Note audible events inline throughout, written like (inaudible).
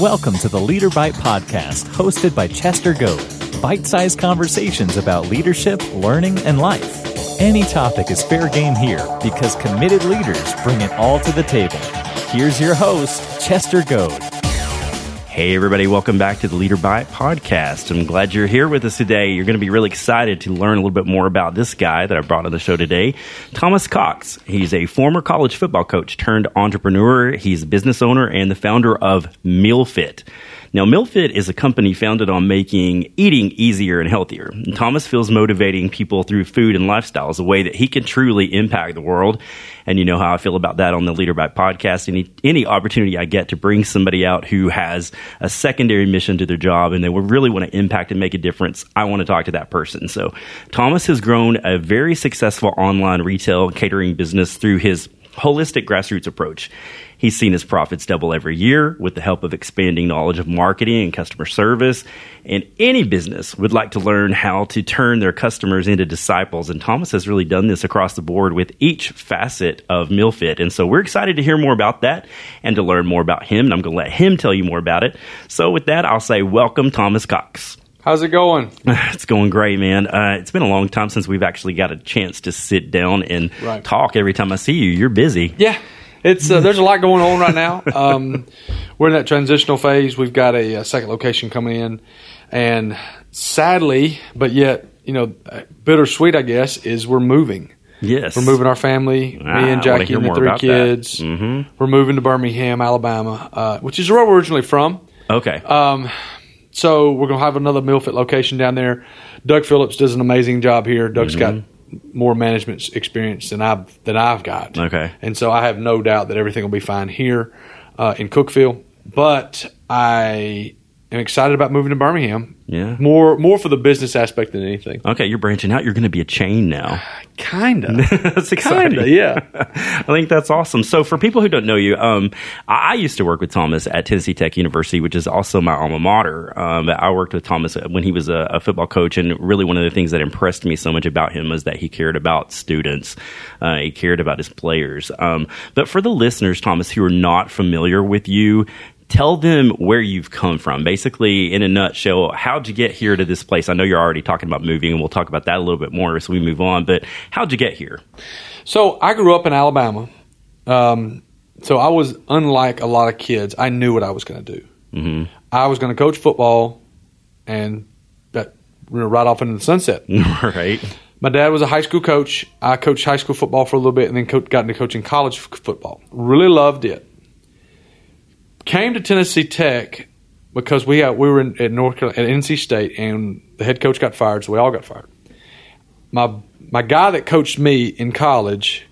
Welcome to the Leader Bite Podcast, hosted by Chester Goad. Bite sized conversations about leadership, learning, and life. Any topic is fair game here because committed leaders bring it all to the table. Here's your host, Chester Goad. Hey, everybody, welcome back to the Leader Bite podcast. I'm glad you're here with us today. You're going to be really excited to learn a little bit more about this guy that I brought on the show today, Thomas Cox. He's a former college football coach turned entrepreneur. He's a business owner and the founder of MealFit. Now, MealFit is a company founded on making eating easier and healthier. And Thomas feels motivating people through food and lifestyle is a way that he can truly impact the world. And you know how I feel about that on the Leader Bite podcast. Any any opportunity I get to bring somebody out who has a secondary mission to their job and they really want to impact and make a difference, I want to talk to that person. So Thomas has grown a very successful online retail catering business through his holistic grassroots approach. He's seen his profits double every year with the help of expanding knowledge of marketing and customer service. And any business would like to learn how to turn their customers into disciples. And Thomas has really done this across the board with each facet of MealFit. And so we're excited to hear more about that and to learn more about him. And I'm going to let him tell you more about it. So with that, I'll say welcome, Thomas Cox. How's it going? (laughs) it's going great, man. Uh, it's been a long time since we've actually got a chance to sit down and Right. talk. Every time I see you, you're busy. Yeah, it's uh, there's a lot going on right now. Um, we're in that transitional phase. We've got a, a second location coming in, and sadly, but yet you know, uh, bittersweet, I guess, is we're moving. Yes, We're moving our family, Ah, me and Jackie and the three kids. Mhm. We're moving to Birmingham, Alabama, uh, which is where we're originally from. Okay. Um, so we're going to have another MealFit location down there. Doug Phillips does an amazing job here. Doug's got more management experience than I've than I've got. Okay. and so I have no doubt that everything will be fine here uh, in Cookeville. But I am excited about moving to Birmingham. Yeah. more more for the business aspect than anything. Okay, you're branching out. You're going to be a chain now. (sighs) Kinda, (laughs) that's exciting. kinda, yeah. (laughs) I think that's awesome. So, for people who don't know you, um, I, I used to work with Thomas at Tennessee Tech University, which is also my alma mater. Um, I worked with Thomas when he was a, a football coach, and really one of the things that impressed me so much about him was that he cared about students. Uh, he cared about his players. Um, but for the listeners, Thomas, who are not familiar with you, tell them where you've come from. Basically, in a nutshell, how'd you get here to this place? I know you're already talking about moving, and we'll talk about that a little bit more as we move on. But how'd you get here? So I grew up in Alabama. Um, so I was unlike a lot of kids. I knew what I was going to do. hmm I was going to coach football, and that right off into the sunset. (laughs) right. My dad was a high school coach. I coached high school football for a little bit, and then co- got into coaching college football. Really loved it. Came to Tennessee Tech because we had, we were in, at North Carolina, at NC State, and the head coach got fired, so we all got fired. My my guy that coached me in college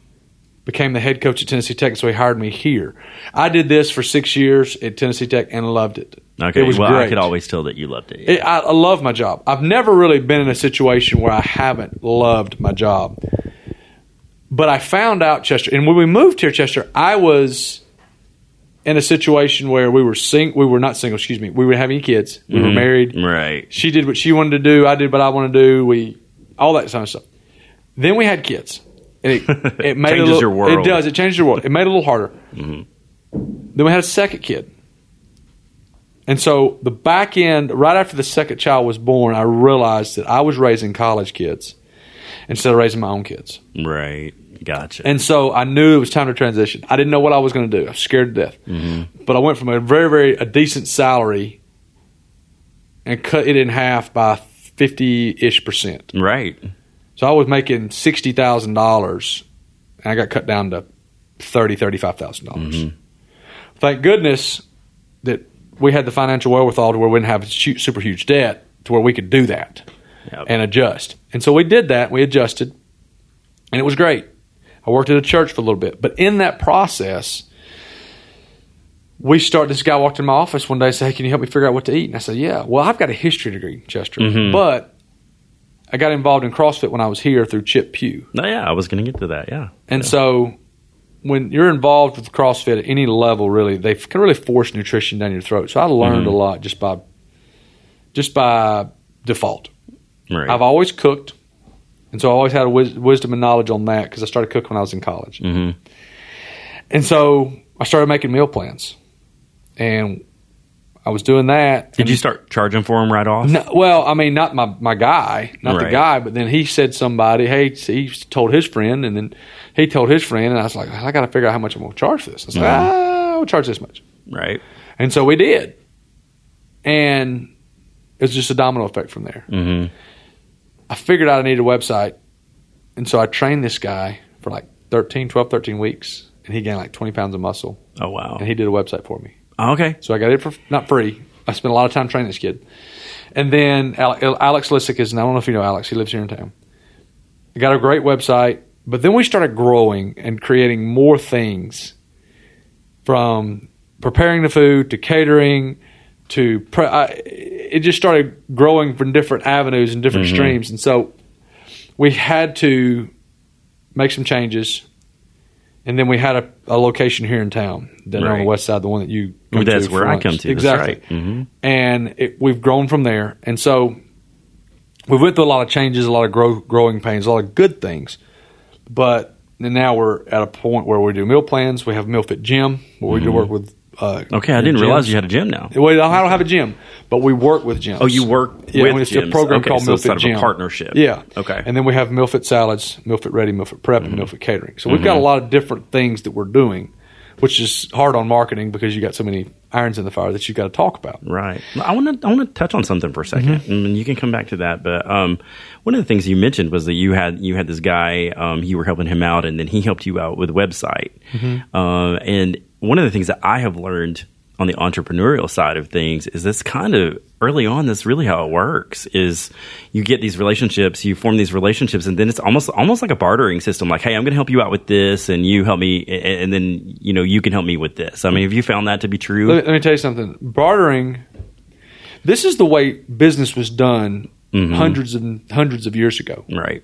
became the head coach at Tennessee Tech, so he hired me here. I did this for six years at Tennessee Tech and loved it. Okay. it was well, great. I could always tell that you loved it. It, I, I love my job. I've never really been in a situation where I haven't loved my job. But I found out Chester, and when we moved here, Chester, I was in a situation where we were sing, we were not single. Excuse me, we were having kids. We were mm-hmm. married. Right. She did what she wanted to do. I did what I wanted to do. We all that kind of stuff. Then we had kids, and it, (laughs) it made it a Changes little, your world. It does. It changes your world. It made it a little harder. Mm-hmm. Then we had a second kid. And so the back end, right after the second child was born, I realized that I was raising college kids instead of raising my own kids. Right. Gotcha. And so I knew it was time to transition. I didn't know what I was going to do. I was scared to death. Mm-hmm. But I went from a very, very a decent salary and cut it in half by 50 ish percent. right. So I was making $60,000 and I got cut down to $30,000, $35,000. dollars mm-hmm. Thank goodness that we had the financial wherewithal to where we didn't have super huge debt to where we could do that Yep. and adjust. And so we did that. We adjusted, and it was great. I worked at a church for a little bit, but in that process, we start. This guy walked in my office one day and said, "Hey, can you help me figure out what to eat?" And I said, "Yeah." Well, I've got a history degree, Chester, Mhm. but I got involved in CrossFit when I was here through Chip Pugh, No, yeah, I was going to get to that. Yeah. and so. When you're involved with CrossFit at any level, really, they can really force nutrition down your throat. So I learned Mhm. a lot just by, just by default. Right. I've always cooked, and so I always had a wis- wisdom and knowledge on that because I started cooking when I was in college. hmm And so I started making meal plans, and I was doing that. Did you start charging for them right off? No, well, I mean, not my, my guy, not the guy, but then he said somebody, hey, he told his friend, and then he told his friend, and I was like, I got to figure out how much I'm going to charge for this. I was like, Mm-hmm. ah, I'll charge this much. Right. And so we did. And it was just a domino effect from there. hmm I figured out I needed a website. And so I trained this guy for like 13, 12, 13 weeks, and he gained like 20 pounds of muscle, Oh wow. and he did a website for me. Oh, okay. So I got it for not free. I spent a lot of time training this kid. And then Alex Lissick is, and I don't know if you know Alex, he lives here in town. I got a great website, but then we started growing and creating more things from preparing the food to catering to pre- I, it just started growing from different avenues and different streams. And so we had to make some changes. And then we had a, a location here in town, then on the west side, the one that you come That's where I come to. That's Exactly. right. Mhm. And it, we've grown from there. And so we went through a lot of changes, a lot of grow, growing pains, a lot of good things. But then now we're at a point where we do meal plans. We have Meal Fit Gym where we do work with. Uh, Mm-hmm. Okay, I didn't realize you had a gym now. Well, I don't have a gym, but we work with gyms. Oh, you work yeah, with it's a program Okay, called so sort of Gym. partnership. Yeah. Okay. Mm-hmm. And then we have Meal Fit Salads, Meal Fit Ready, Meal Fit Prep, and Meal Fit Catering. So we've got a lot of different things that we're doing, which is hard on marketing because you got so many irons in the fire that you got to talk about. Right. I want to I want to touch on something for a 2nd Mm-hmm. and you can come back to that. But um, one of the things you mentioned was that you had you had this guy, um, you were helping him out, and then he helped you out with a website. Mm-hmm. Uh, and one of the things that I have learned on the entrepreneurial side of things is this kind of early on. That's really how it works. Is you get these relationships, you form these relationships, and then it's almost almost like a bartering system. Like, hey, I'm going to help you out with this, and you help me, and and then you know you can help me with this. I mean, have you found that to be true? Let me, let me tell you something. Bartering. This is the way business was done Mm-hmm. hundreds and hundreds of years ago. Right.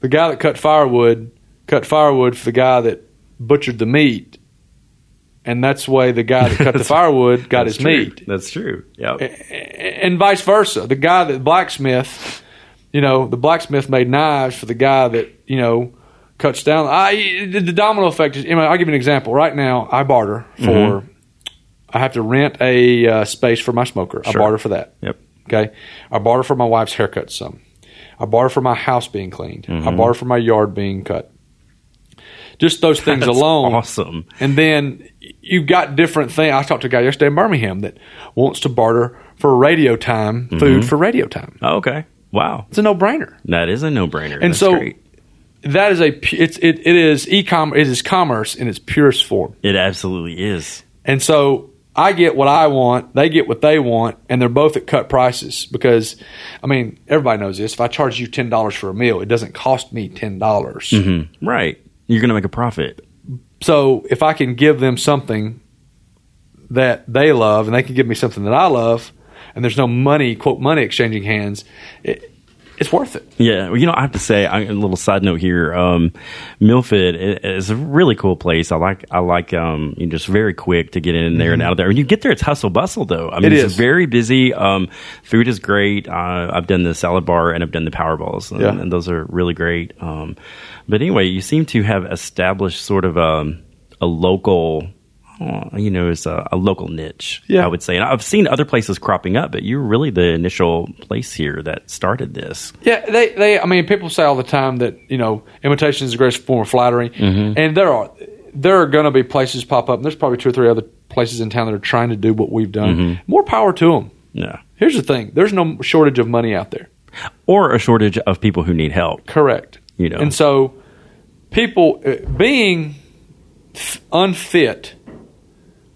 The guy that cut firewood cut firewood for the guy that butchered the meat, and that's the way the guy that cut the (laughs) firewood got his true. meat. That's true. Yeah. and vice versa. The guy that blacksmith, you know, the blacksmith made knives for the guy that you know cuts down. I the, the domino effect is. You know, I'll give you an example. Right now, I barter for. Mm-hmm. I have to rent a uh, space for my smoker. I barter for that. Yep. Okay. I barter for my wife's haircut. Some. I barter for my house being cleaned. Mm-hmm. I barter for my yard being cut. Just those (laughs) things That's alone. awesome. And then you've got different things. I talked to a guy yesterday in Birmingham that wants to barter for radio time, Mm-hmm. food for radio time. Oh, okay. Wow. It's a no brainer. That is a no brainer. And That's so great. that is a it's it, it is e-com it is commerce in its purest form. It absolutely is. And so I get what I want, they get what they want, and they're both at cut prices because I mean, everybody knows this. If I charge you $10 for a meal, it doesn't cost me 10. dollars Mm-hmm. Right. You're going to make a profit. So if I can give them something that they love and they can give me something that I love and there's no money, quote, money exchanging hands, it, it's worth it. Yeah, well, you know, I have to say, I, a little side note here. Um, MealFit is a really cool place. I like, I like, um, you're just very quick to get in there and out of there. When you get there, it's hustle bustle, though. I mean, Mm-hmm. It it's is. very busy. Um, food is great. Uh, I've done the salad bar and I've done the power balls, and, Yeah. and those are really great. Um, but anyway, you seem to have established sort of um, a local. Uh, You know, it's a, a local niche, Yeah. I would say. And I've seen other places cropping up, but you're really the initial place here that started this. Yeah, they, they, I mean, people say all the time that, you know, imitation is the greatest form of flattery. Mm-hmm. And there are, there are going to be places pop up. And there's probably two or three other places in town that are trying to do what we've done. Mm-hmm. More power to them. Yeah. Here's the thing there's no shortage of money out there. or a shortage of people who need help. Correct. You know. And so, people uh, being unfit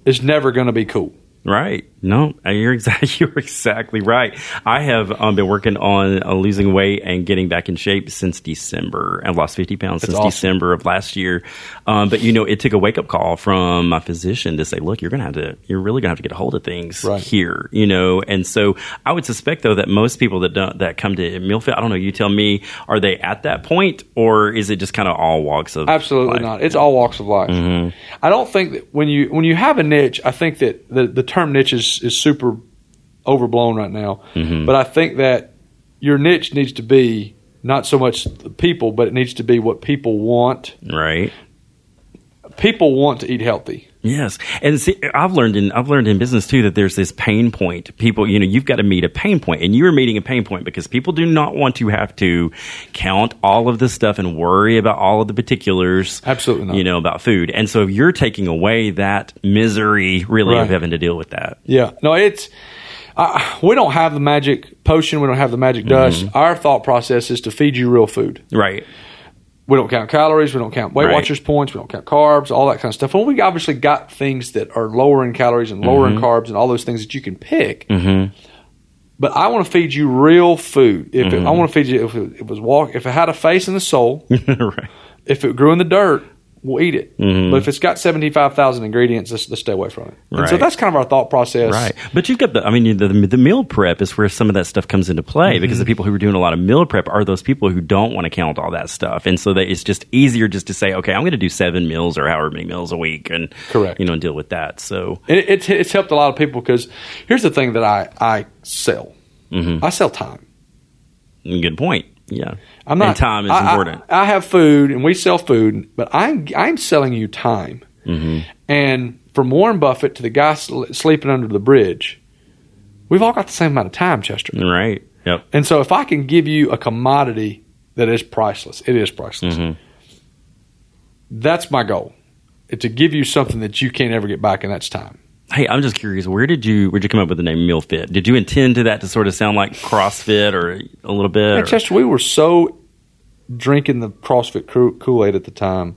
is never going to be cool. Right? No, uh, you're (laughs) exactly you're exactly right. I have um, been working on uh, losing weight and getting back in shape since December. I've lost 50 pounds since awesome. December of last year. Um, but you know, it took a wake up call from my physician to say, "Look, you're gonna have to. You're really gonna have to get a hold of things Right. here." You know, and so I would suspect though that most people that don't that come to meal fit, I don't know. You tell me, are they at that point, or is it just kind of all walks of Absolutely life? not. It's all walks of life. I don't think that when you when you have a niche, I think that the, the term niche is, is super overblown right now. Mm-hmm. But I think that your niche needs to be not so much the people, but it needs to be what people want. Right? People want to eat healthy. Yes, and see, I've learned in I've learned in business too that there's this pain point. People, you know, you've got to meet a pain point, and you're meeting a pain point because people do not want to have to count all of this stuff and worry about all of the particulars. Absolutely not. You know about food, and so if you're taking away that misery, really, Right. of having to deal with that. Yeah, no, it's uh, we don't have the magic potion. We don't have the magic dust. Mm-hmm. Our thought process is to feed you real food. Right. We don't count calories. We don't count Weight Right. Watchers points. We don't count carbs. All that kind of stuff. Well, we obviously got things that are lower in calories and lower Mm-hmm. in carbs and all those things that you can pick. But I want to feed you real food. If it, I Mm-hmm. want to feed you, if it, it was walk, if it had a face and a soul, (laughs) right. if it grew in the dirt, we'll eat it. Mm-hmm. But if it's got seventy five thousand ingredients, let's, let's stay away from it. And so that's kind of our thought process. Right, but you've got the. I mean, the, the meal prep is where some of that stuff comes into play because Mm-hmm. the people who are doing a lot of meal prep are those people who don't want to count all that stuff, and so that it's just easier just to say, okay, I'm going to do seven meals or however many meals a week, and Correct. you know, and deal with that. So It, it's it's helped a lot of people because here's the thing that I I sell. Mm-hmm. I sell time. good point. Yeah, I'm not. And time is I- I- important. I, have food and we sell food, but I'm I'm selling you time. Mm-hmm. And from Warren Buffett to the guy sl- sleeping under the bridge, we've all got the same amount of time, Chester. right. Yep. And so if I can give you a commodity that is priceless, it is priceless. Mm-hmm. That's my goal. It's to give you something that you can't ever get back, and that's time. Hey, I'm just curious. Where did you where did you come up with the name Meal Fit? Did you intend to that to sort of sound like CrossFit or a little bit? Man, Chester, we were so drinking the CrossFit Kool Aid at the time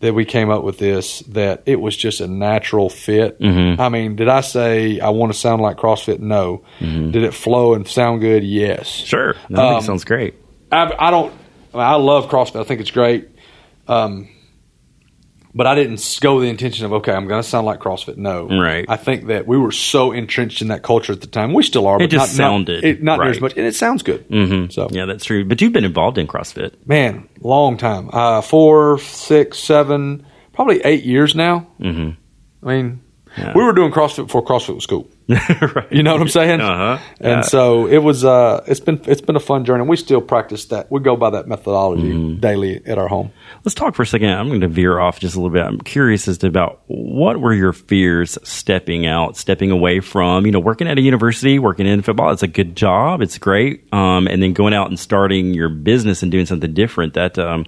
that we came up with this that it was just a natural fit. Mm-hmm. I mean, did I say I want to sound like CrossFit? No. Did it flow and sound good? Yes. Sure, that Um, sounds great. I, I don't. I, mean, I love CrossFit. I think it's great. Um, but I didn't go with the intention of okay, I'm going to sound like CrossFit. No, Right. I think that we were so entrenched in that culture at the time. We still are. It just not, sounded not, it, not near as much, and it sounds good. Mm-hmm. So Yeah, that's true. But you've been involved in CrossFit. man, long time. Uh, four, six, seven, probably eight years now. Mm-hmm. I mean, Yeah. we were doing CrossFit before CrossFit was cool. (laughs) right. You know what I'm saying? Uh-huh. And Yeah. so it was. Uh, it's been it's been a fun journey. We still practice that. We go by that methodology Mm-hmm. daily at our home. Let's talk for a second. I'm going to veer off just a little bit. I'm curious as to about what were your fears stepping out, stepping away from, you know, working at a university, working in football. It's a good job. It's great. Um, and then going out and starting your business and doing something different. That, um,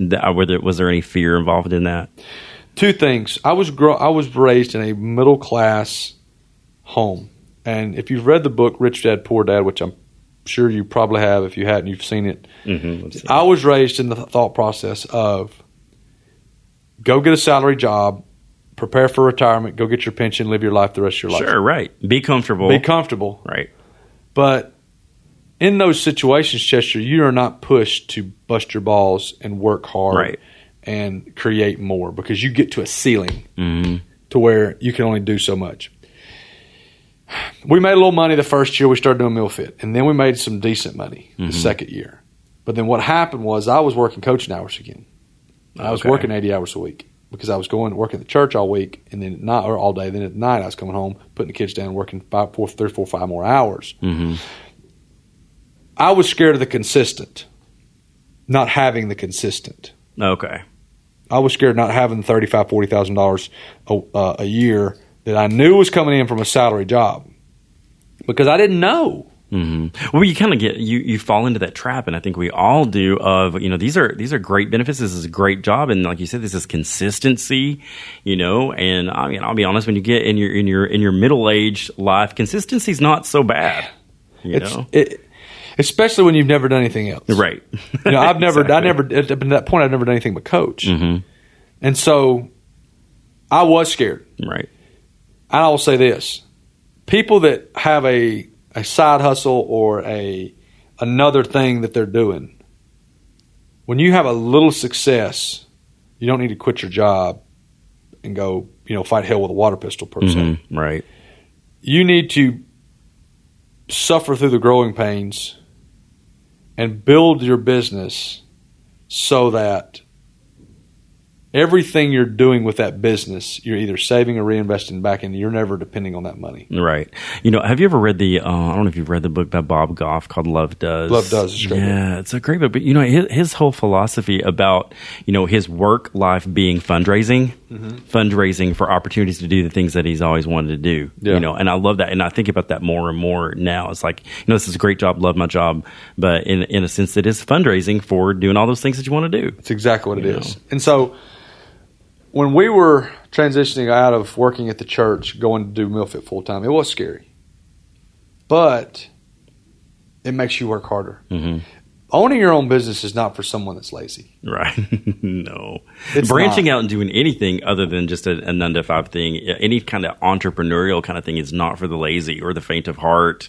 that whether was there any fear involved in that? Two things. I was grow. I was raised in a middle class home, and if you've read the book Rich Dad Poor Dad, which I'm sure you probably have, if you hadn't, you've seen it. Mm-hmm. I was raised in the thought process of go get a salary job, prepare for retirement, go get your pension, live your life the rest of your life. Sure, right. Be comfortable. Be comfortable. right. But in those situations, Chester, you are not pushed to bust your balls and work hard Right. and create more because you get to a ceiling Mm-hmm. to where you can only do so much. We made a little money the first year we started doing Meal Fit, and then we made some decent money Mm-hmm. the second year. But then what happened was I was working coaching hours again. I was Okay. working 80 hours a week because I was going to work at the church all week and then at night, or all day. Then at night I was coming home, putting the kids down, working five, four, three, four, five more hours. Mm-hmm. I was scared of the consistent, not having the consistent. Okay. I was scared not having thirty five, forty thousand dollars uh, a year that I knew was coming in from a salary job because I didn't know. hmm Well, you kind of get you you fall into that trap, and I think we all do. Of you know, these are these are great benefits. This is a great job, and like you said, this is consistency. You know, and I mean, I'll be honest. When you get in your in your in your middle aged life, consistency is not so bad. You It's know, it, especially when you've never done anything else. right? You know, I've (laughs) never, I Exactly. never, at that point, I've never done anything but coach, Mhm. and so I was scared. Right. I will say this: people that have a a side hustle or a another thing that they're doing, when you have a little success, you don't need to quit your job and go, you know, fight hell with a water pistol per se. Mhm. Right. You need to suffer through the growing pains and build your business so that everything you're doing with that business, you're either saving or reinvesting back in. You're never depending on that money. Right. You know, have you ever read the? Uh, I don't know if you've read the book by Bob Goff called Love Does. Love Does, it's a great yeah, it's a great book. But you know, his, his whole philosophy about you know his work life being fundraising. fundraising for opportunities to do the things that he's always wanted to do. Yeah. You know, and I love that, and I think about that more and more now. It's like, you know, this is a great job, love my job, but in in a sense, it is fundraising for doing all those things that you want to do. It's exactly what it You is. know. And so when we were transitioning out of working at the church, going to do MealFit full time, it was scary. But it makes you work harder. hmm Owning your own business is not for someone that's lazy. Right. (laughs) no. It's Branching not. out and doing anything other than just a, a nine to five thing, any kind of entrepreneurial kind of thing is not for the lazy or the faint of heart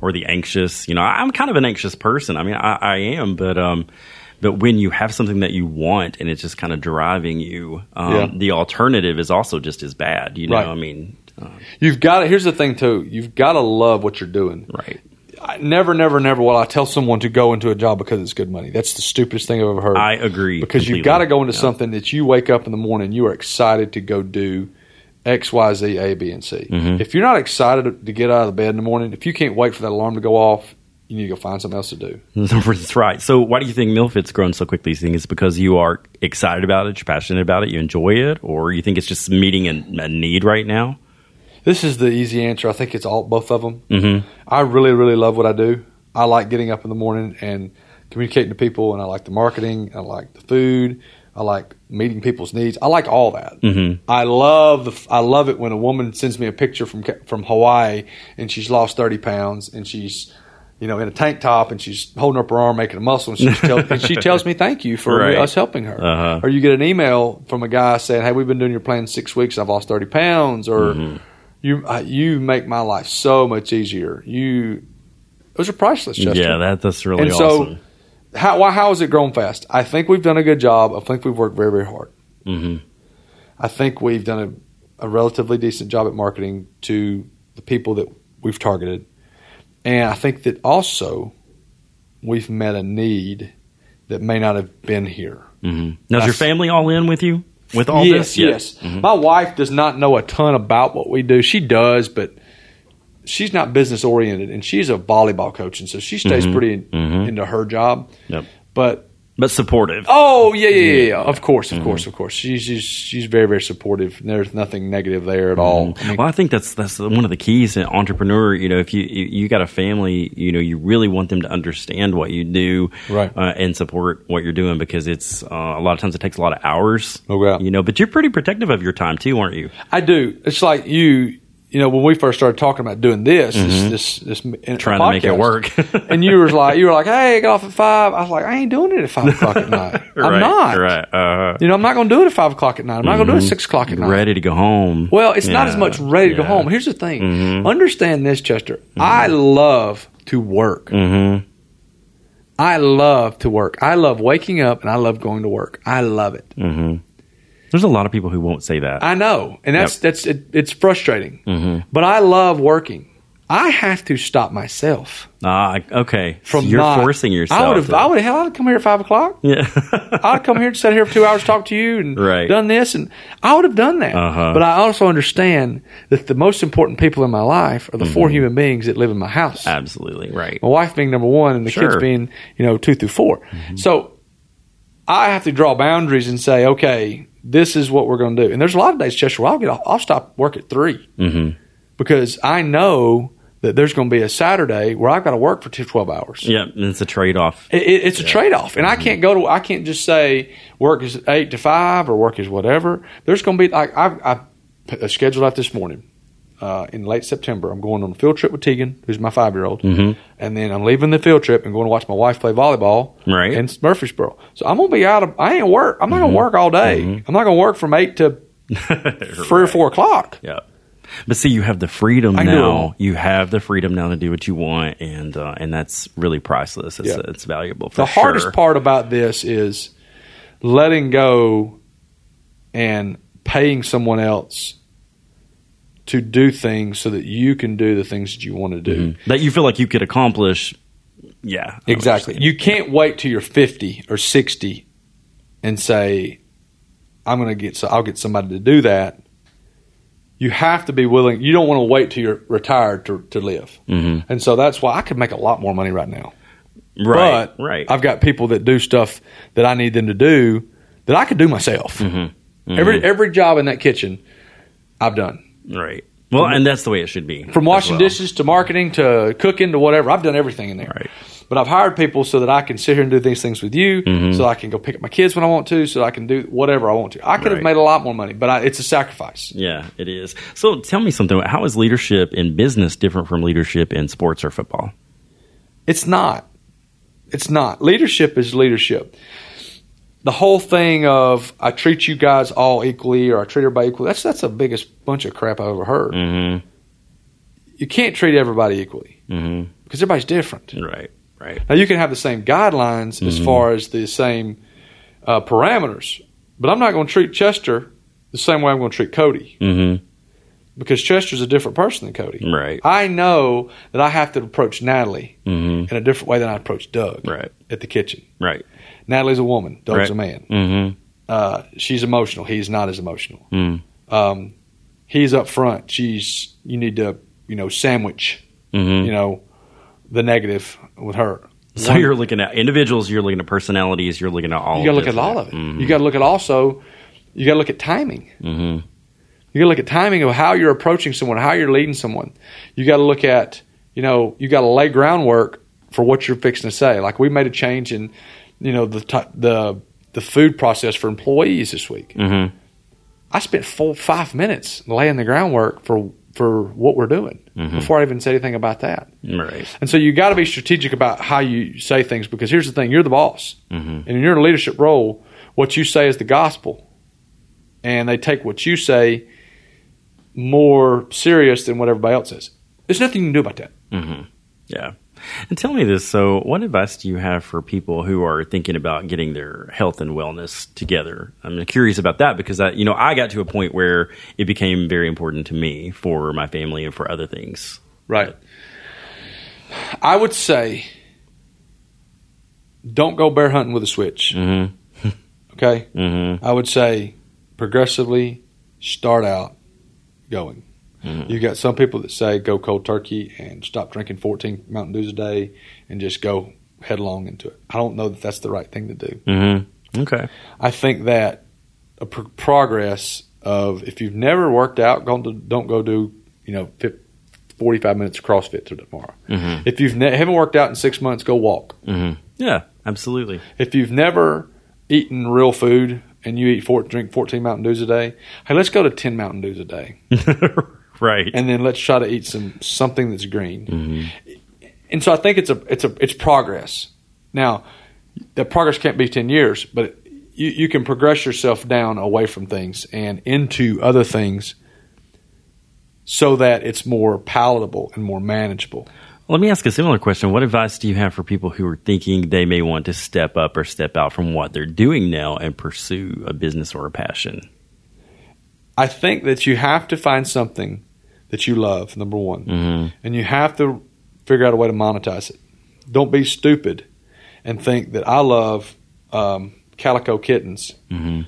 or the anxious. You know, I'm kind of an anxious person. I mean, I, I am, but, um, but when you have something that you want and it's just kind of driving you, um, Yeah. the alternative is also just as bad. You know, Right. I mean, uh, You've got to, here's the thing too. You've got to love what you're doing. right. I, never, never, never will I tell someone to go into a job because it's good money. That's the stupidest thing I've ever heard. I agree. because completely. you've got to go into Yeah. something that you wake up in the morning, you are excited to go do X, Y, Z, A, B, and C. Mm-hmm. If you're not excited to get out of the bed in the morning, if you can't wait for that alarm to go off, you need to go find something else to do. (laughs) That's right. So, why do you think MealFit's grown so quickly? You think it's because you are excited about it, you're passionate about it, you enjoy it, or you think it's just meeting a, a need right now? This is the easy answer. I think it's all both of them. Mm-hmm. I really, really love what I do. I like getting up in the morning and communicating to people, and I like the marketing. I like the food. I like meeting people's needs. I like all that. Mm-hmm. I love the. I love it when a woman sends me a picture from from Hawaii and she's lost thirty pounds and she's, you know, in a tank top and she's holding up her arm making a muscle and she tell, and she tells me (laughs) thank you for Right. us helping her. Uh-huh. Or you get an email from a guy saying, "Hey, we've been doing your plan six weeks. I've lost thirty pounds." Or Mm-hmm. you uh, you make my life so much easier. You those are priceless, Chester. Yeah, that, that's really and awesome. so how why, how has it grown fast? I think we've done a good job. I think we've worked very very hard. hmm I think we've done a, a relatively decent job at marketing to the people that we've targeted, and I think that also we've met a need that may not have been here. hmm Now, is your family all in with you with all yes, this? yes. My wife does not know a ton about what we do. She does, but she's not business oriented, and she's a volleyball coach, and so she stays pretty in, Mhm. into her job. Yep. But But supportive. oh yeah, yeah, yeah, yeah. Of course, of course, of course. She's she's, she's very very supportive. There's nothing negative there at all. I mean, Well, I think that's that's one of the keys in entrepreneur. You know, if you you you got a family, you know, you really want them to understand what you do, Right. uh, and support what you're doing because it's uh, a lot of times it takes a lot of hours. Doubt. You know, but you're pretty protective of your time too, aren't you? I do. It's like you. You know, when we first started talking about doing this, this, this, this Mm-hmm. Trying to make it podcast, work. (laughs) and you were like, you were like, "Hey, get off at five. I was like, "I ain't doing it at five (laughs) o'clock at night. I'm not. right. Uh, You know, I'm not going to do it at five o'clock at night. I'm not going to do it at six o'clock at night. ready to go home. Well, it's not as much ready to go. Mm-hmm. home. Here's the thing. Understand this, Chester. I love to work. Mm-hmm. I love to work. I love waking up and I love going to work. I love it. Mm-hmm. There's a lot of people who won't say that. I know, and that's that's it, it's frustrating. Mhm. But I love working. I have to stop myself Ah, okay. from So you're not- forcing yourself. I would have. to- I would have. Hell, I'd come here at five o'clock. Yeah. (laughs) I'd come here and sit here for two hours, talk to you, and Right. done this, and I would have done that. Uh-huh. But I also understand that the most important people in my life are the four Mm-hmm. human beings that live in my house. Absolutely right. My wife being number one, and the kids Sure. Mm-hmm. being you know two through 4 So I have to draw boundaries and say, okay, this is what we're going to do. And there's a lot of days, Chester, where I'll get off, I'll stop work at 3 hmm because I know that there's going to be a Saturday where I've got to work for two, 12 hours. Yeah, and it's a trade off. It, it, it's a trade off, Mm-hmm. and I can't go to. I can't just say work is eight to five or work is whatever. There's going to be like I've, I've scheduled out this morning uh, in late September. I'm going on a field trip with Tegan, who's my five year old, Mhm. and then I'm leaving the field trip and going to watch my wife play volleyball Right. in Murfreesboro. So I'm going to be out of. I ain't work. I'm not going to work all day. I'm not going to work from eight to (laughs) three or four o'clock. Yeah. But see, you have the freedom I now. You have the freedom now to do what you want, and uh, and that's really priceless. It's, Yeah. it's valuable. For the hardest part about this is letting go and paying someone else to do things so that you can do the things that you want to do. that you feel like you could accomplish. Yeah, I Exactly. You can't wait till you're 50 or 60 and say, I'm going to get, so I'll get somebody to do that. You have to be willing. You don't want to wait till you're retired to, to live. Mhm. And so that's why I could make a lot more money right now. right, but right. I've got people that do stuff that I need them to do that I could do myself. Mm-hmm. Every every job in that kitchen, I've done. Right. Well, and that's the way it should be. From washing well. dishes to marketing to cooking to whatever. I've done everything in there. Right. But I've hired people so that I can sit here and do these things with you, Mm-hmm. so I can go pick up my kids when I want to, so I can do whatever I want to. I could have made a lot more money, but I, it's a sacrifice. Yeah, it is. So tell me something. How is leadership in business different from leadership in sports or football? It's not. It's not. Leadership is leadership. The whole thing of I treat you guys all equally or I treat everybody equally, that's that's the biggest bunch of crap I've ever heard. Mm-hmm. You can't treat everybody equally Mm-hmm. because everybody's different. Right. Right. Now you can have the same guidelines as far as the same uh, parameters, but I'm not going to treat Chester the same way I'm going to treat Cody Mm-hmm. because Chester's a different person than Cody. Right. I know that I have to approach Natalie Mm-hmm. in a different way than I approach Doug Right. at the kitchen. Right. Natalie's a woman, Doug's Right. a man. Mm-hmm. Uh, she's emotional. He's not as emotional. Mm. Um, he's up front. She's you need to you know sandwich Mm-hmm. you know the negative with her. So One- you're looking at individuals, you're looking at personalities, you're looking at all. you got to of look at all of it. Mhm. You got to look at also. You got to look at timing. Mhm. You got to look at timing of how you're approaching someone, how you're leading someone. You got to look at you know you got to lay groundwork for what you're fixing to say. Like we made a change in you know the ti the the food process for employees this week. Mhm. I spent full five minutes laying the groundwork for for what we're doing Mm-hmm. before I even said anything about that. Right. And so you got to be strategic about how you say things because here's the thing: you're the boss, Mhm. and in a leadership role. What you say is the gospel, and they take what you say more serious than what everybody else says. There's nothing you can do about that. Mm-hmm. Yeah. And tell me this. So, what advice do you have for people who are thinking about getting their health and wellness together? I'm curious about that because I, you know, I got to a point where it became very important to me for my family and for other things. Right. I would say, don't go bear hunting with a switch. Mm-hmm. (laughs) Okay. Mm-hmm. I would say progressively start out going. Mhm. You got some people that say go cold turkey and stop drinking 14 Mountain Dews a day and just go headlong into it. I don't know that that's the right thing to do. Mm-hmm. Okay. I think that a pro- progress of if you've never worked out, don't do, don't go do you know fif- 45 minutes of CrossFit tomorrow. Mhm. If you've ne- haven't worked out in six months, go walk. Mm-hmm. Yeah. Absolutely. If you've never eaten real food and you eat four, drink 14 Mountain Dews a day, hey, let's go to 10 Mountain Dews a day, (laughs) right. and then let's try to eat some something that's green. Mhm. And so I think it's a it's a it's progress. Now, that progress can't be 10 years, but you, you can progress yourself down away from things and into other things so that it's more palatable and more manageable. Let me ask a similar question. What advice do you have for people who are thinking they may want to step up or step out from what they're doing now and pursue a business or a passion? I think that you have to find something that you love, number one. Mm-hmm. and you have to figure out a way to monetize it. Don't be stupid and think that I love um, calico kittens, Mm-hmm.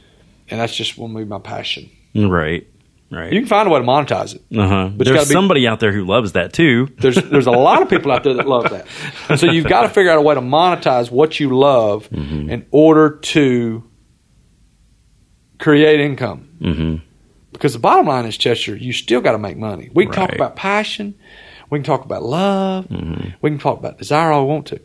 and that's just will be my passion. Right. Right. You can find a way to monetize it. uh-huh. but you be- somebody out there who loves that too. There's there's a lot of people out there that love that, and (laughs) so you've got to figure out a way to monetize what you love Mhm. in order to create income. Mm-hmm. Because the bottom line is, Chester, you still got to make money. We can talk about passion, we can talk about love, Mhm. we can talk about desire all we want to,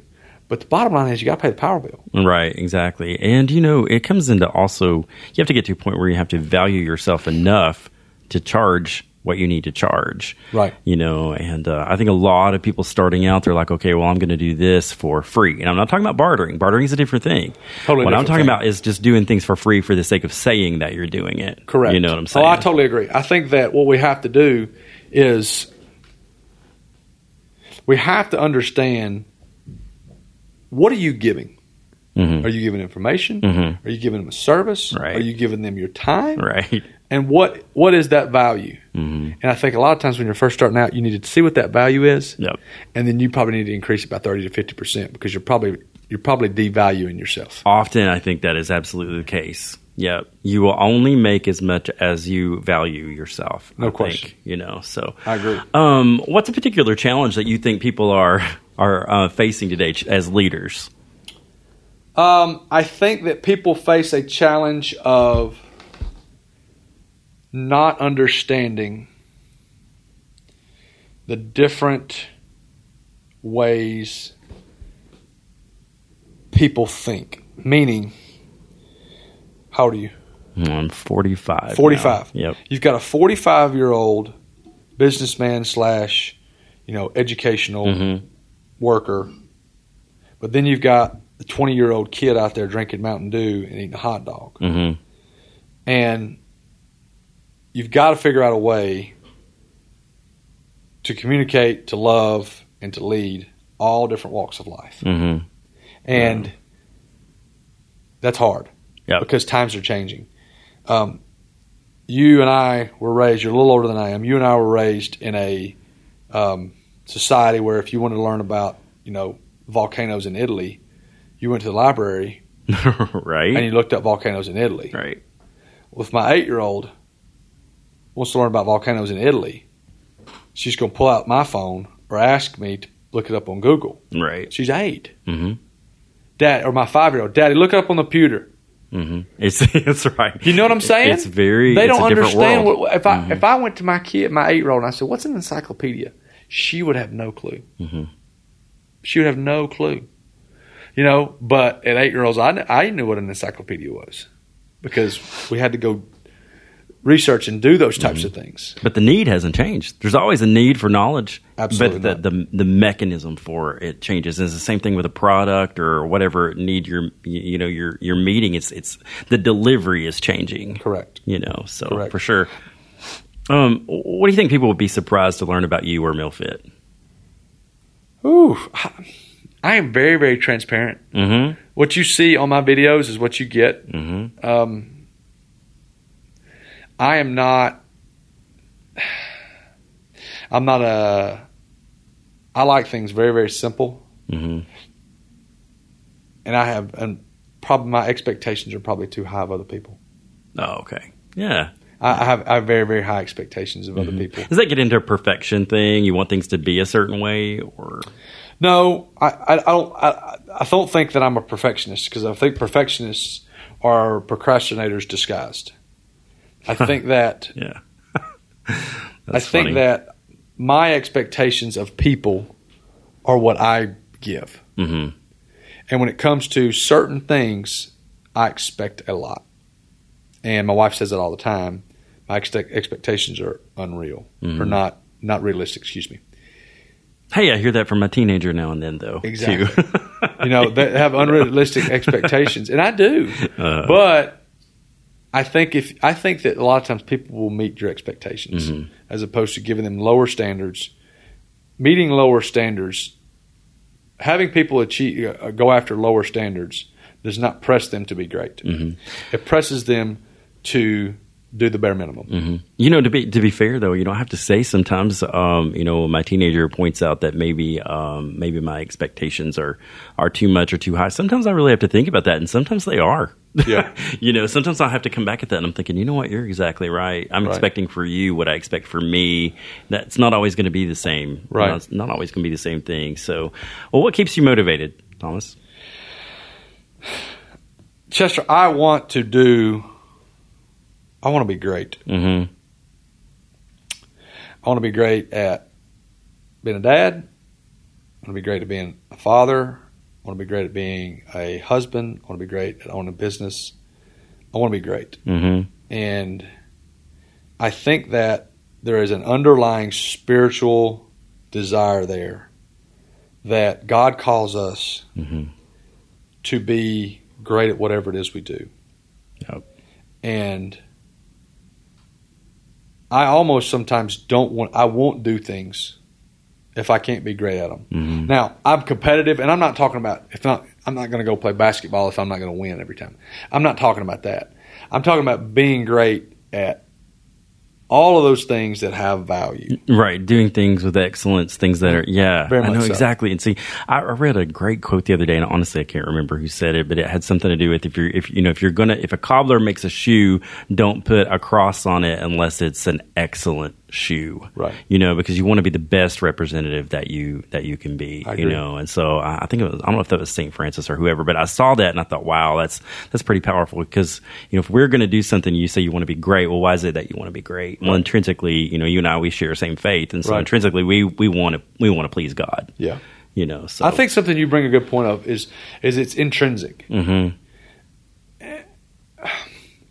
but the bottom line is you got to pay the power bill. Right, exactly. And you know, it comes into also you have to get to a point where you have to value yourself enough to charge what you need to charge. Right. You know, and uh, I think a lot of people starting out, they're like, okay, well, I'm going to do this for free. And I'm not talking about bartering. Bartering is a different thing. Totally what I'm talking thing. about is just doing things for free for the sake of saying that you're doing it. Correct. You know what I'm saying? Oh, I totally agree. I think that what we have to do is we have to understand what are you giving? Mhm. Are you giving information? Mhm. Are you giving them a service? Right. Are you giving them your time? Right. And what what is that value? hmm And I think a lot of times when you're first starting out, you need to see what that value is, Yep. and then you probably need to increase it by thirty to fifty percent because you're probably you're probably devaluing yourself. Often, I think that is absolutely the case. Yep. You will only make as much as you value yourself. No I question. Think, you know, so I agree. Um, what's a particular challenge that you think people are are uh, facing today as leaders? Um, I think that people face a challenge of not understanding the different ways people think. Meaning, how old are you? I'm 45. now. 45. Yep. You've got a 45 year old businessman slash, you know, educational Mhm. worker, but then you've got the 20 year old kid out there drinking Mountain Dew and eating a hot dog. hmm And you've got to figure out a way to communicate, to love, and to lead all different walks of life. hmm And that's hard Yep. because times are changing. Um, you and I were raised, you're a little older than I am. You and I were raised in a um, society where if you wanted to learn about, you know, volcanoes in Italy, you went to the library (laughs) right. and you looked up volcanoes in Italy. right. With my eight year old wants to learn about volcanoes in Italy, she's going to pull out my phone or ask me to look it up on Google. Right. She's eight. hmm Dad, or my five year old, Daddy, look it up on the computer. hmm It's (laughs) it's right. You know what I'm saying? It's very. They it's don't understand what if I Mhm. if I went to my kid, my eight year old, and I said, "What's an encyclopedia?" She would have no clue. Mhm. She would have no clue. You know, but at eight year olds, I I knew what an encyclopedia was because we had to go research and do those types of things. But the need hasn't changed. There's always a need for knowledge. Absolutely But the, the the mechanism for it changes. And it's the same thing with a product or whatever need you're you know you're you're meeting. It's it's the delivery is changing. Correct. You know, so Correct. for sure. Um, what do you think people would be surprised to learn about you or MealFit? Ooh, I, I am very very transparent. Mm-hmm. What you see on my videos is what you get. Mm-hmm. Um, I am not. I'm not a. I like things very very simple, Mm-hmm. and I have and probably my expectations are probably too high of other people. Oh, okay. Yeah. I, I have I have very very high expectations of Mm-hmm. other people. Does that get into a perfection thing? You want things to be a certain way, or No, I I, I don't I, I don't think that I'm a perfectionist because I think perfectionists are procrastinators disguised. I think that (laughs) yeah? (laughs) I think funny. that my expectations of people are what I give. Mhm. And when it comes to certain things, I expect a lot. And my wife says it all the time. My ex- expectations are unreal, Mm-hmm. or not not realistic. Excuse me. Hey, I hear that from my teenager now and then, though. Exactly. You know, they (laughs) have unrealistic expectations, and I do. Uh, But I think if I think that a lot of times people will meet your expectations Mhm. as opposed to giving them lower standards. Meeting lower standards, having people achieve uh, go after lower standards does not press them to be great. Mhm. It presses them to do the bare minimum. hmm You know, to be to be fair though, you don't have to say sometimes. Um, you know, my teenager points out that maybe um, maybe my expectations are are too much or too high. Sometimes I really have to think about that, and sometimes they are. Yeah. (laughs) you know, sometimes I have to come back at that, and I'm thinking, you know what, you're exactly right. I'm Right. expecting for you what I expect for me. That's not always going to be the same. You Right. know, it's not always going to be the same thing. So, well, what keeps you motivated, Thomas? Chester, I want to do. I want to be great. Mm-hmm. I want to be great at being a dad. I want to be great at being a father. I want to be great at being a husband. I want to be great at owning a business. I want to be great. Mm-hmm. And I think that there is an underlying spiritual desire there that God calls us Mm-hmm. to be great at whatever it is we do. Yep. And I almost sometimes don't want, I won't do things if I can't be great at them. Mhm. Now, I'm competitive, and I'm not talking about, if not, I'm not going to go play basketball if I'm not going to win every time. I'm not talking about that. I'm talking about being great at all of those things that have value. Right, doing things with excellence, things that are yeah, Very I know so. exactly. And see, I, I read a great quote the other day, and honestly, I can't remember who said it, but it had something to do with if you're if you know if you're gonna if a cobbler makes a shoe, don't put a cross on it unless it's an excellent shoe, Right. You know, because you want to be the best representative that you that you can be, you know. And so I I think it was I don't know if that was Saint Francis or whoever, but I saw that and I thought, wow, that's that's pretty powerful because you know if we're going to do something, you say you want to be great. Well, why is it that you want to be great? Well, intrinsically, you know, you and I we share the same faith, and so Right. intrinsically we we want to we want to please God. Yeah. You know, so I think something you bring a good point of is is it's intrinsic. Mhm.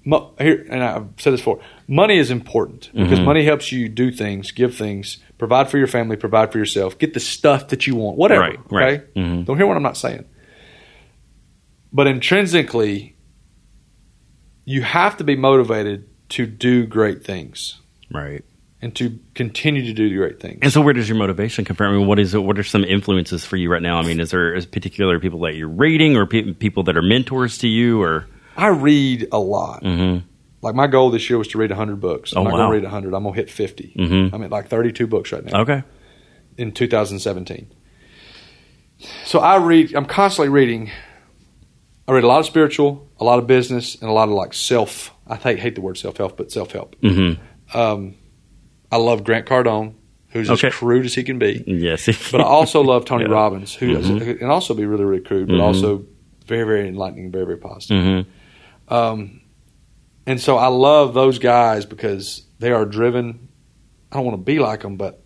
Mo- here, and I've said this before. Money is important because Mm-hmm. money helps you do things, give things, provide for your family, provide for yourself, get the stuff that you want, whatever. Right, right. Okay, Mhm. don't hear what I'm not saying. But intrinsically, you have to be motivated to do great things right. and to continue to do the great things. And so, where does your motivation come from? I mean, what is it? What are some influences for you right now? I mean, is there is particular people that you're reading, or pe- people that are mentors to you, or I read a lot. Mhm. Like my goal this year was to read 100 books. I'm Oh, not wow. going to read 100. I'm going to hit 50. Mhm. I'm at like 32 books right now okay, in 2017. So I read. I'm constantly reading. I read a lot of spiritual, a lot of business, and a lot of like self. I hate, hate the word self help, but self help. hmm Um, I love Grant Cardone, who's Okay. as crude as he can be. yes, But I also love Tony (laughs) Yeah. Mm-hmm. Robbins, who who can also be really, really crude, but also very, very enlightening, very, very positive. Um, and so I love those guys because they are driven. I don't want to be like them, but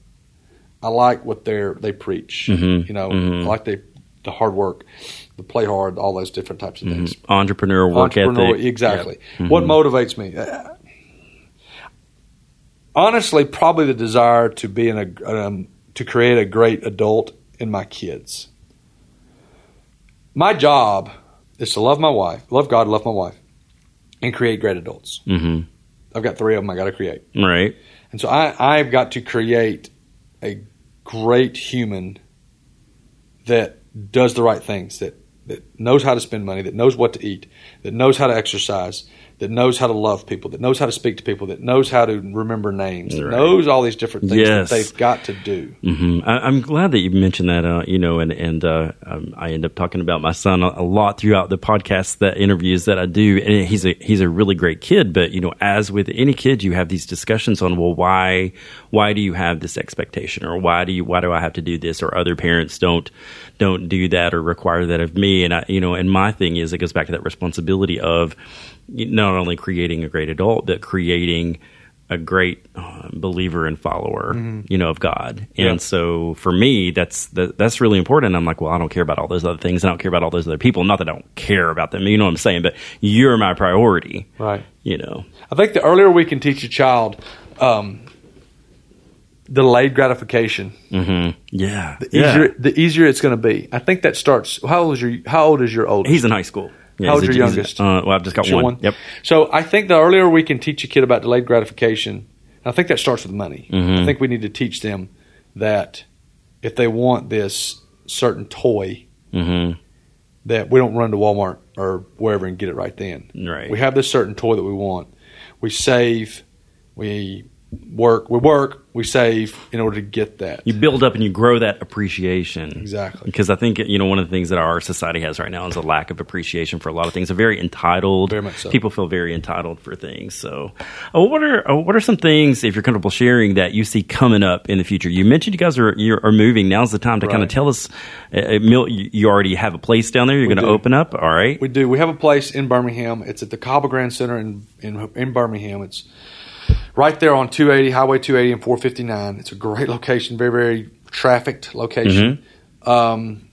I like what they're they preach. Mhm, You know, mhm. I like the the hard work, the play hard, all those different types of things. entrepreneur work Entrepreneur- ethic, exactly. Yeah. What motivates me? Honestly, probably the desire to be in a um, to create a great adult in my kids. My job is to love my wife, love God, love my wife, and create great adults. Mhm. I've got three of them I got to create, right? and so I, I've got to create a great human that does the right things, that that knows how to spend money, that knows what to eat, that knows how to exercise, that knows how to love people, that knows how to speak to people, that knows how to remember names, that Right. knows all these different things Yes. that they've got to do. hmm I, I'm glad that you mentioned that. Uh, you know, and and uh, um, I end up talking about my son a, a lot throughout the podcast, that interviews that I do. And he's a he's a really great kid. But you know, as with any kid, you have these discussions on well, why why do you have this expectation, or why do you why do I have to do this, or other parents don't don't do that or require that of me. And I, you know, and my thing is, it goes back to that responsibility of not only creating a great adult, but creating a great uh, believer and follower, you know, of God. And Yeah. so for me, that's that, that's really important. I'm like, well, I don't care about all those other things. I don't care about all those other people. Not that I don't care about them. You know what I'm saying? But you're my priority. Right. You know. I think the earlier we can teach a child um, delayed gratification, hmm Yeah. the yeah. easier the easier it's going to be. I think that starts. How old is your How old is your oldest? He's in high school. Yeah, How old's your youngest? Uh, well, I've just got Your one. Yep. So I think the earlier we can teach a kid about delayed gratification, I think that starts with money. Mhm. I think we need to teach them that if they want this certain toy, hmm that we don't run to Walmart or wherever and get it right then. Right. We have this certain toy that we want. We save, we work, we work, we save in order to get that. you build up and you grow that appreciation. Exactly. Because I think you know one of the things that our society has right now is a lack of appreciation for a lot of things. They're very entitled. Very much so. People feel very entitled for things. So, uh, what are uh, what are some things if you're comfortable sharing that you see coming up in the future? You mentioned you guys are you are moving. Now's the time to kind of tell us. Uh, uh, you you already have a place down there. You're going to open up. All right. We do. We have a place in Birmingham. It's at the Cobble Grand Center in, in in Birmingham. It's right there on 280, Highway 280 and 459. It's a great location, very very trafficked location. Um,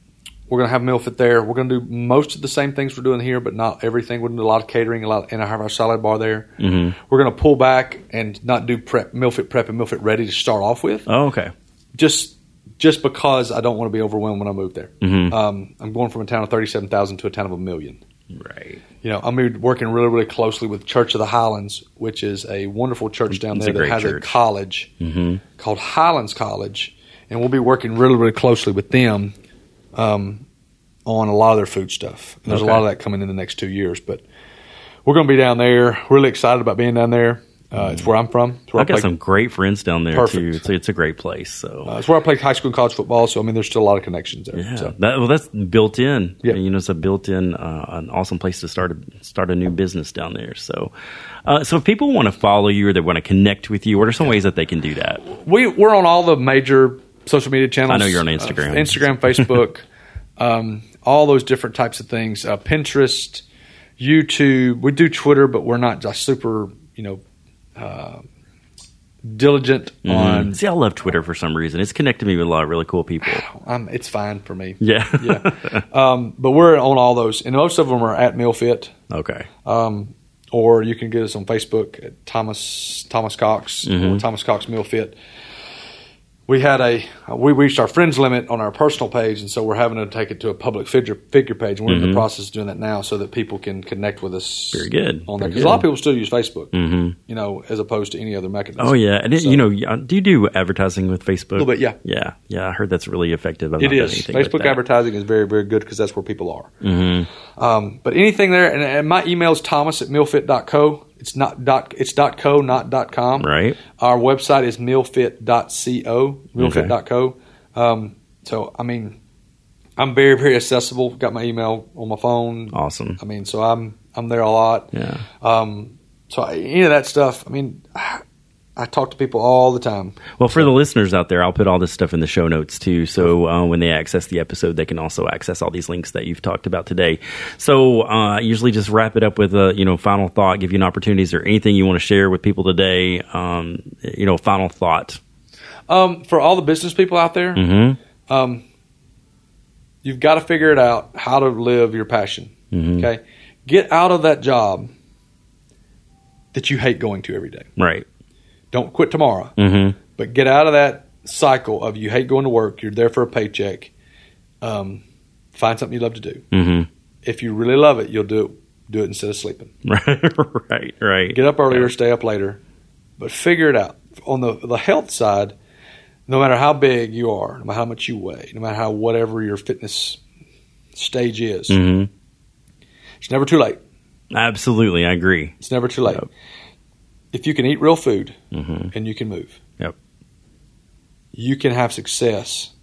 we're going to have MealFit there. We're going to do most of the same things we're doing here, but not everything. We're going to do a lot of catering, a lot, and I have our salad bar there. Mhm. We're going to pull back and not do prep, MealFit prep and MealFit ready to start off with, Oh, okay. just just because I don't want to be overwhelmed when I move there. Mhm. Um, I'm going from a town of 37,000 to a town of a million Right. You know, I'm working really, really closely with Church of the Highlands, which is a wonderful church down It's there a that has a church. college hmm called Highlands College, and we'll be working really, really closely with them um, on a lot of their food stuff. And there's Okay. a lot of that coming in the next two years, but we're going to be down there. Really excited about being down there. Uh, It's where I'm from. It's where I've got played- some great friends down there Perfect. too. It's, it's a great place. So uh, it's where I played high school and college football. So I mean, there's still a lot of connections there. Yeah, So. that, well, that's built in. Yeah. you know, it's a built-in, uh, an awesome place to start a start a new business down there. So, uh, so if people want to follow you or they want to connect with you, what are some ways that they can do that? We we're on all the major social media channels. I know you're on Instagram. uh, Instagram, Facebook, (laughs) um, all those different types of things. Uh, Pinterest, YouTube. We do Twitter, but we're not just super, you know, uh, diligent on. See, I love Twitter for some reason. It's connected me with a lot of really cool people. (sighs) Um, it's fine for me. Yeah, yeah. Um, but we're on all those, and most of them are at MealFit. okay. Um, or you can get us on Facebook at Thomas Thomas Cox Mm-hmm. or Thomas Cox MealFit. We had a we reached our friends limit on our personal page, and so we're having to take it to a public figure figure page. And we're in the process of doing that now, so that people can connect with us. Mm-hmm. Very good. on there because a lot of people still use Facebook, mm-hmm. you know, as opposed to any other mechanism. Oh yeah, and it, So- you know, do you do advertising with Facebook? A Little bit, yeah. yeah, yeah. I heard that's really effective. I've It is. Facebook advertising is very, very good because that's where people are. Mm-hmm. Um, but anything there, and, and my email is thomas at mealfit.co. It's not dot. It's dot co, not dot com. Right. Our website is mealfit.co. Mealfit.co. Um, so I mean, I'm very, very accessible. Got my email on my phone. Awesome. I mean, so I'm I'm there a lot. Yeah. Um, so I- any of that stuff. I mean, I talk to people all the time. Well, for the listeners out there, I'll put all this stuff in the show notes too. So uh, when they access the episode, they can also access all these links that you've talked about today. So uh, I usually just wrap it up with a you know final thought, give you an opportunity. Is there anything you want to share with people today? Um, you know, final thought. Um, for all the business people out there, Mm-hmm. um, you've got to figure it out how to live your passion. Mhm. Okay, get out of that job that you hate going to every day. Right. Don't quit tomorrow, Mm-hmm. but get out of that cycle of you hate going to work. You're there for a paycheck. Um, find something you love to do. Mm-hmm. If you really love it, you'll do it. Do it instead of sleeping. (laughs) Right. right. Right. Get up earlier, stay up later, but figure it out. On the the health side, no matter how big you are, no matter how much you weigh, no matter how whatever your fitness stage is, Mm-hmm. it's never too late. Absolutely, I agree. It's never too late. Yep. If you can eat real food Mm-hmm. and you can move, Yep. you can have success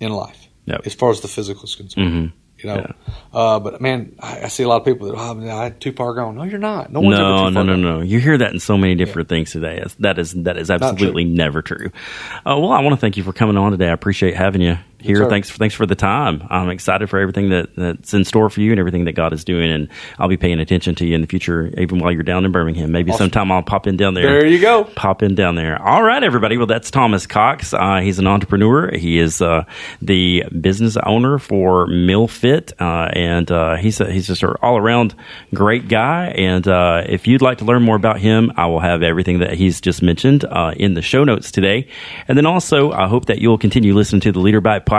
in life Yep. as far as the physical is concerned. Mm-hmm. You know, uh, but man, I, I see a lot of people that oh, I'm too far gone. No, you're not. No one's ever No, too no, far no, no. You hear that in so many different things today. That is that is absolutely never true. Uh, well, I want to thank you for coming on today. I appreciate having you here. sir. thanks for thanks for the time. I'm excited for everything that, that's in store for you and everything that God is doing, and I'll be paying attention to you in the future, even while you're down in Birmingham. Maybe sometime I'll pop in down there. There you go. Pop in down there. All right, everybody. Well, that's Thomas Cox. Uh, he's an entrepreneur. He is uh, the business owner for MealFit, uh, and uh, he's a, he's just an all around great guy. And uh, if you'd like to learn more about him, I will have everything that he's just mentioned uh, in the show notes today. And then also, I hope that you'll continue listening to the Leader Bite podcast,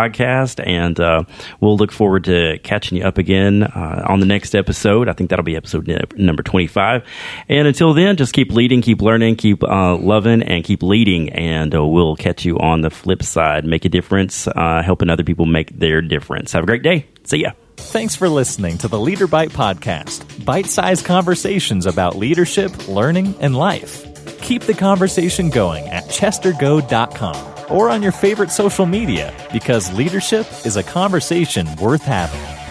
and uh, we'll look forward to catching you up again uh, on the next episode. I think that'll be episode number twenty five. And until then, just keep leading, keep learning, keep uh, loving, and keep leading. And uh, we'll catch you on the flip side. Make a difference, uh, helping other people make their difference. Have a great day. See ya. Thanks for listening to the Leader Bite Podcast bite sized conversations about leadership, learning, and life. Keep the conversation going at chestergoad.com or on your favorite social media because leadership is a conversation worth having.